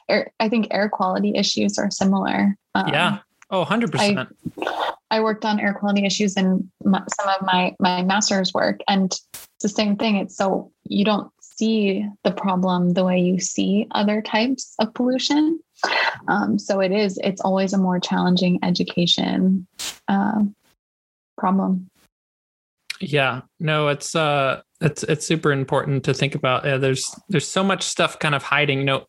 Air, I think air quality issues are similar. Um, yeah. Oh, 100%. I, I worked on air quality issues in my, some of my my master's work, and it's the same thing. It's so you don't see the problem the way you see other types of pollution. Um, so it is. It's always a more challenging education uh, problem. Yeah, no, it's uh, it's it's super important to think about. Yeah, there's there's so much stuff kind of hiding. You know,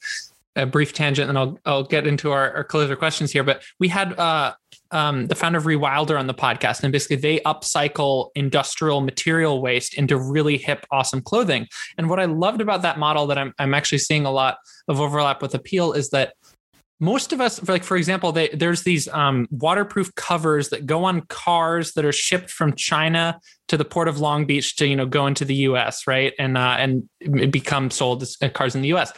a brief tangent, and I'll I'll get into our, our closer questions here. But we had uh, um, the founder of Rewilder on the podcast, and basically they upcycle industrial material waste into really hip, awesome clothing. And what I loved about that model that I'm I'm actually seeing a lot of overlap with Apeel is that most of us like for example they, there's these um, waterproof covers that go on cars that are shipped from china to the port of long beach to you know go into the us right and uh, and become sold as cars in the us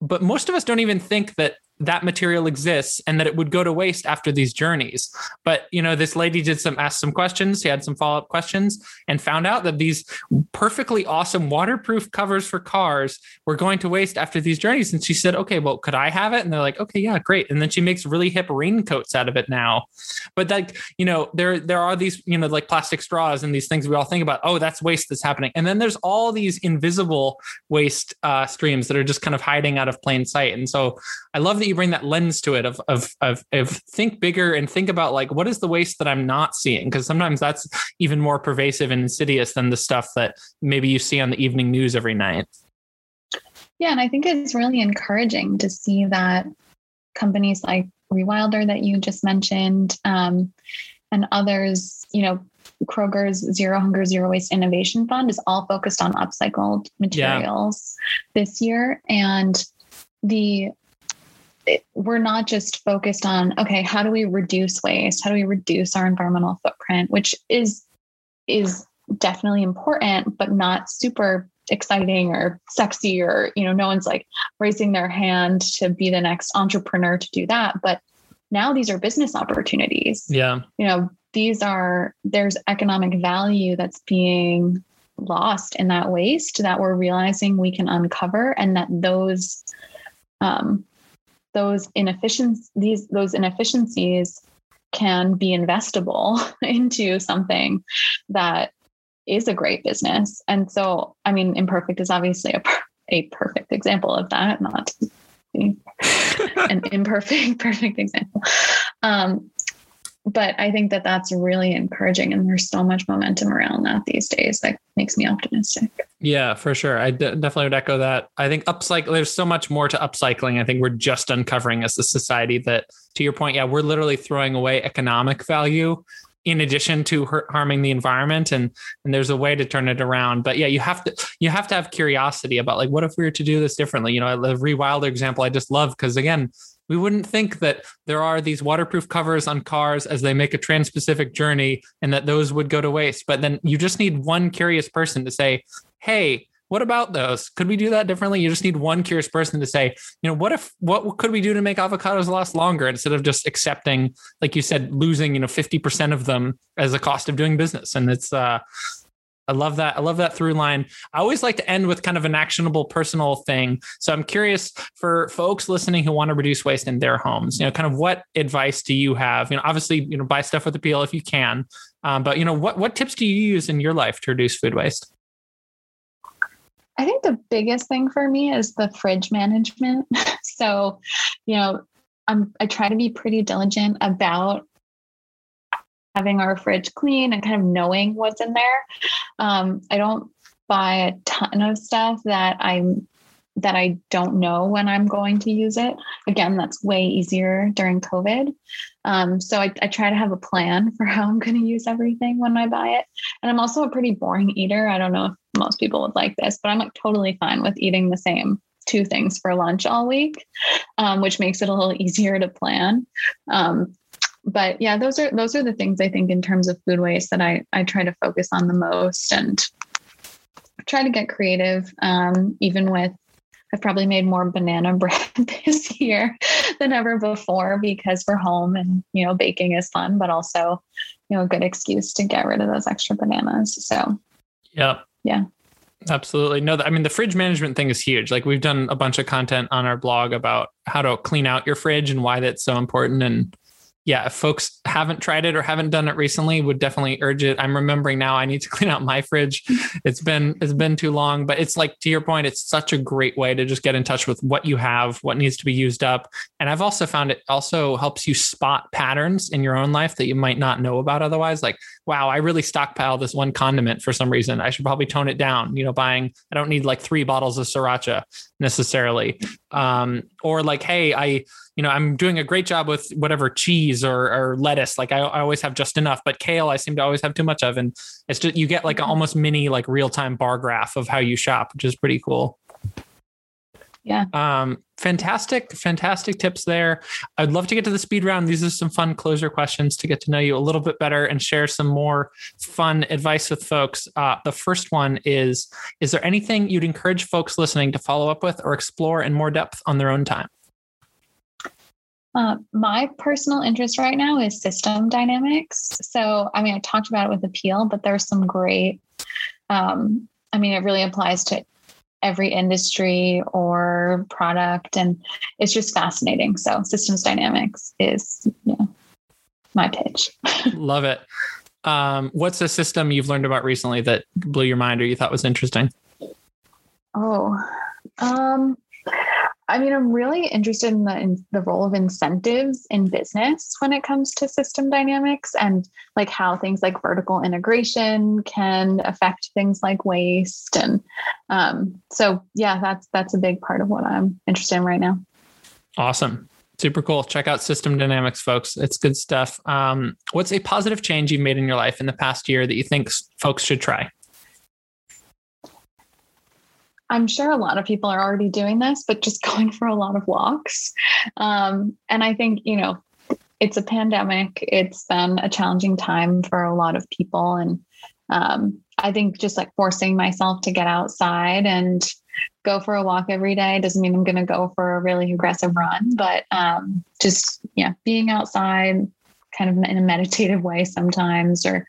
but most of us don't even think that that material exists and that it would go to waste after these journeys. But you know, this lady did some asked some questions. She had some follow up questions and found out that these perfectly awesome waterproof covers for cars were going to waste after these journeys. And she said, "Okay, well, could I have it?" And they're like, "Okay, yeah, great." And then she makes really hip raincoats out of it now. But like you know, there there are these you know like plastic straws and these things we all think about. Oh, that's waste that's happening. And then there's all these invisible waste uh, streams that are just kind of hiding out of plain sight. And so I love that you bring that lens to it of, of, of, of think bigger and think about like, what is the waste that I'm not seeing? Because sometimes that's even more pervasive and insidious than the stuff that maybe you see on the evening news every night. Yeah. And I think it's really encouraging to see that companies like Rewilder that you just mentioned um, and others, you know, Kroger's Zero Hunger Zero Waste Innovation Fund is all focused on upcycled materials yeah. this year. And the we're not just focused on okay how do we reduce waste? How do we reduce our environmental footprint? Which is is definitely important but not super exciting or sexy or you know no one's like raising their hand to be the next entrepreneur to do that. But now these are business opportunities. Yeah. You know these are there's economic value that's being lost in that waste that we're realizing we can uncover and that those um, those inefficiencies these those inefficiencies can be investable into something that is a great business. And so i mean imperfect is obviously a, a perfect example of that not an imperfect perfect example. Um, but I think that that's really encouraging, and there's so much momentum around that these days that makes me optimistic. Yeah, for sure. I d- definitely would echo that. I think upcycle. There's so much more to upcycling. I think we're just uncovering as a society that, to your point, yeah, we're literally throwing away economic value in addition to harming the environment and and there's a way to turn it around but yeah you have to you have to have curiosity about like what if we were to do this differently you know the rewilder example i just love because again we wouldn't think that there are these waterproof covers on cars as they make a trans-pacific journey and that those would go to waste. But then you just need one curious person to say hey what about those? Could we do that differently? You just need one curious person to say you know what if what could we do to make avocados last longer instead of just accepting like you said losing you know 50% of them as a cost of doing business? And it's uh I love that. I love that through line. I always like to end with kind of an actionable personal thing. So I'm curious for folks listening who want to reduce waste in their homes, you know, kind of what advice do you have? You know, obviously, you know, buy stuff with Apeel if you can. Um, but you know, what what tips do you use in your life to reduce food waste? I think the biggest thing for me is the fridge management. so, you know, I'm I try to be pretty diligent about having our fridge clean and kind of knowing what's in there. Um, I don't buy a ton of stuff that I'm that I don't know when I'm going to use it. Again, that's way easier during COVID. Um, so I, I, try to have a plan for how I'm going to use everything when I buy it. And I'm also a pretty boring eater. I don't know if most people would like this, but I'm like totally fine with eating the same two things for lunch all week, um, which makes it a little easier to plan. Um, but yeah, those are those are the things I think in terms of food waste that I I try to focus on the most and try to get creative. Um, even with I've probably made more banana bread this year than ever before because we're home and you know baking is fun, but also you know a good excuse to get rid of those extra bananas. So yeah, yeah. Absolutely. No, I mean, the fridge management thing is huge. Like, we've done a bunch of content on our blog about how to clean out your fridge and why that's so important. And yeah, if folks haven't tried it or haven't done it recently, would definitely urge it. I'm remembering now I need to clean out my fridge. It's been it's been too long, but it's like to your point, it's such a great way to just get in touch with what you have, what needs to be used up. And I've also found it also helps you spot patterns in your own life that you might not know about otherwise. Like, wow, I really stockpile this one condiment for some reason. I should probably tone it down. You know, buying I don't need like three bottles of sriracha necessarily. Um, or like, hey, I you know, I'm doing a great job with whatever cheese or, or lettuce. Like I, I, always have just enough, but kale I seem to always have too much of, and it's just you get like almost mini like real time bar graph of how you shop, which is pretty cool. Yeah. Um, fantastic, fantastic tips there. I'd love to get to the speed round. These are some fun closer questions to get to know you a little bit better and share some more fun advice with folks. Uh, the first one is Is there anything you'd encourage folks listening to follow up with or explore in more depth on their own time? Uh, my personal interest right now is system dynamics. So, I mean, I talked about it with Apeel, but there's some great, um, I mean, it really applies to every industry or product, and it's just fascinating. So, systems dynamics is, you know, my pitch. Love it. Um, what's a system you've learned about recently that blew your mind or you thought was interesting? Oh, um, I mean, I'm really interested in the in the role of incentives in business when it comes to system dynamics and like how things like vertical integration can affect things like waste. And um, so, yeah, that's that's a big part of what I'm interested in right now. Awesome. Super cool. Check out System Dynamics, folks. It's good stuff. Um, what's a positive change you've made in your life in the past year that you think folks should try? I'm sure a lot of people are already doing this, but just going for a lot of walks. Um, and I think, you know, it's a pandemic. It's been a challenging time for a lot of people. And um, I think just like forcing myself to get outside and go for a walk every day doesn't mean I'm going to go for a really aggressive run, but um, just, yeah, being outside kind of in a meditative way sometimes or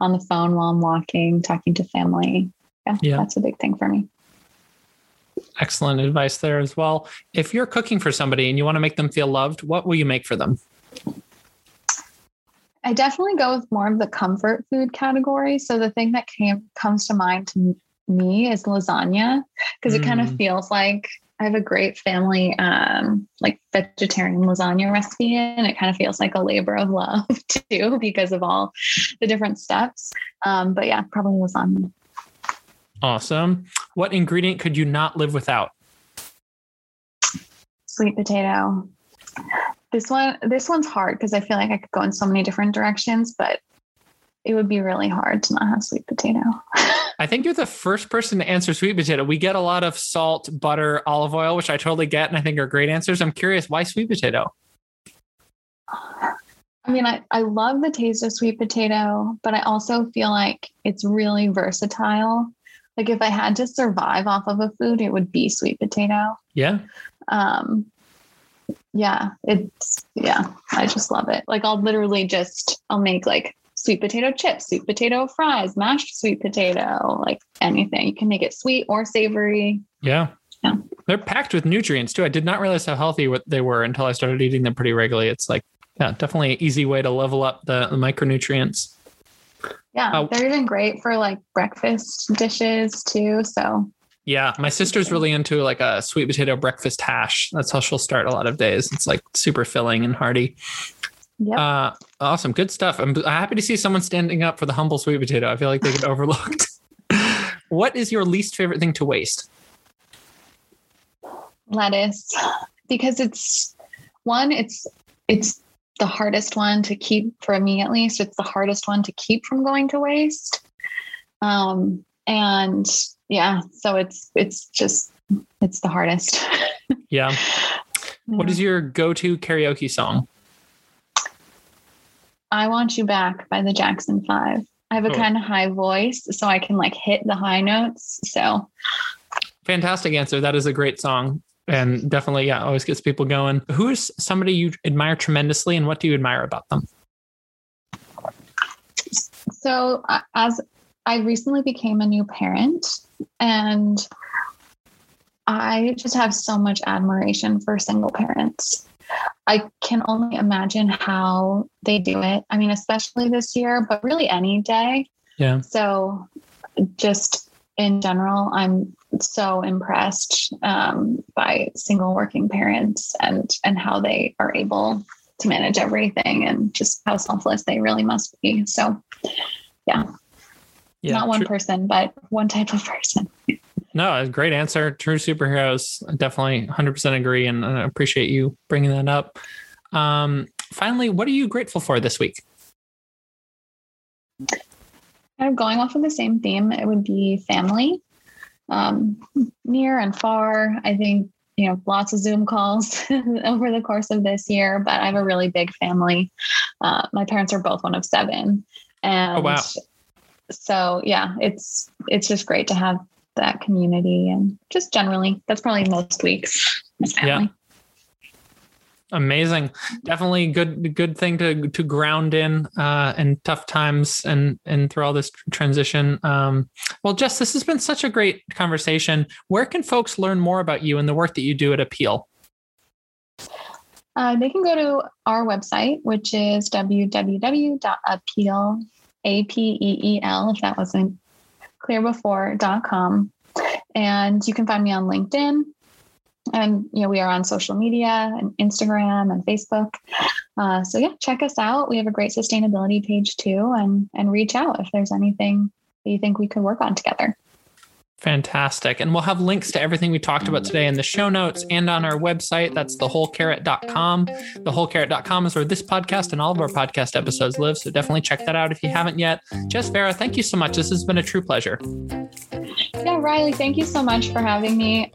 on the phone while I'm walking, talking to family. Yeah, yeah. that's a big thing for me. Excellent advice there as well. If you're cooking for somebody and you want to make them feel loved, what will you make for them? I definitely go with more of the comfort food category. So the thing that came comes to mind to me is lasagna because mm. it kind of feels like I have a great family um, like vegetarian lasagna recipe and it kind of feels like a labor of love too because of all the different steps. Um, but yeah, probably lasagna. Awesome. What ingredient could you not live without? Sweet potato. This one, this one's hard because I feel like I could go in so many different directions, but it would be really hard to not have sweet potato. I think you're the first person to answer sweet potato. We get a lot of salt, butter, olive oil, which I totally get and I think are great answers. I'm curious, why sweet potato? I mean, I, I love the taste of sweet potato, but I also feel like it's really versatile like if I had to survive off of a food, it would be sweet potato. Yeah. Um, yeah, it's yeah, I just love it. Like I'll literally just I'll make like sweet potato chips, sweet potato fries, mashed sweet potato, like anything. You can make it sweet or savory. Yeah. Yeah. They're packed with nutrients too. I did not realize how healthy what they were until I started eating them pretty regularly. It's like, yeah, definitely an easy way to level up the, the micronutrients. Yeah, uh, they're even great for like breakfast dishes too. So yeah, my sister's really into like a sweet potato breakfast hash. That's how she'll start a lot of days. It's like super filling and hearty. Yeah. Uh, awesome. Good stuff. I'm happy to see someone standing up for the humble sweet potato. I feel like they get overlooked. what is your least favorite thing to waste? Lettuce. Because it's one, it's it's the hardest one to keep for me at least it's the hardest one to keep from going to waste. Um and yeah so it's it's just it's the hardest. Yeah. What is your go-to karaoke song? I want you back by the jackson five. I have a oh. kind of high voice so i can like hit the high notes so. Fantastic answer. That is a great song and definitely yeah always gets people going. Who is somebody you admire tremendously and what do you admire about them? So uh, as i recently became a new parent and i just have so much admiration for single parents i can only imagine how they do it. I mean especially this year but really any day. Yeah. So just in general i'm so impressed um, by single working parents and and how they are able to manage everything and just how selfless they really must be. So, yeah, yeah not one true. person, but one type of person. No, great answer. True superheroes. Definitely 100% agree. And I appreciate you bringing that up. Um, finally, what are you grateful for this week? Kind of going off of the same theme, it would be family um, near and far. I think, you know, lots of Zoom calls over the course of this year, but I have a really big family. Uh, my parents are both one of seven. And oh, wow. so, yeah, it's, it's just great to have that community and just generally, that's probably most weeks. Yeah. Amazing. Definitely good good thing to to ground in uh in tough times and and through all this transition. Um well Jess, this has been such a great conversation. Where can folks learn more about you and the work that you do at Apeel Uh, they can go to our website, which is www.apeel, A-P-E-E-L, if that wasn't clear before, dot .com. And you can find me on LinkedIn and you know we are on social media and instagram and facebook uh, so yeah check us out we have a great sustainability page too and and reach out if there's anything that you think we could work on together Fantastic. And we'll have links to everything we talked about today in the show notes and on our website. That's thewholecarrot.com. Thewholecarrot.com is where this podcast and all of our podcast episodes live. So definitely check that out if you haven't yet. Jess Vera, thank you so much. This has been a true pleasure. Yeah, Riley, thank you so much for having me.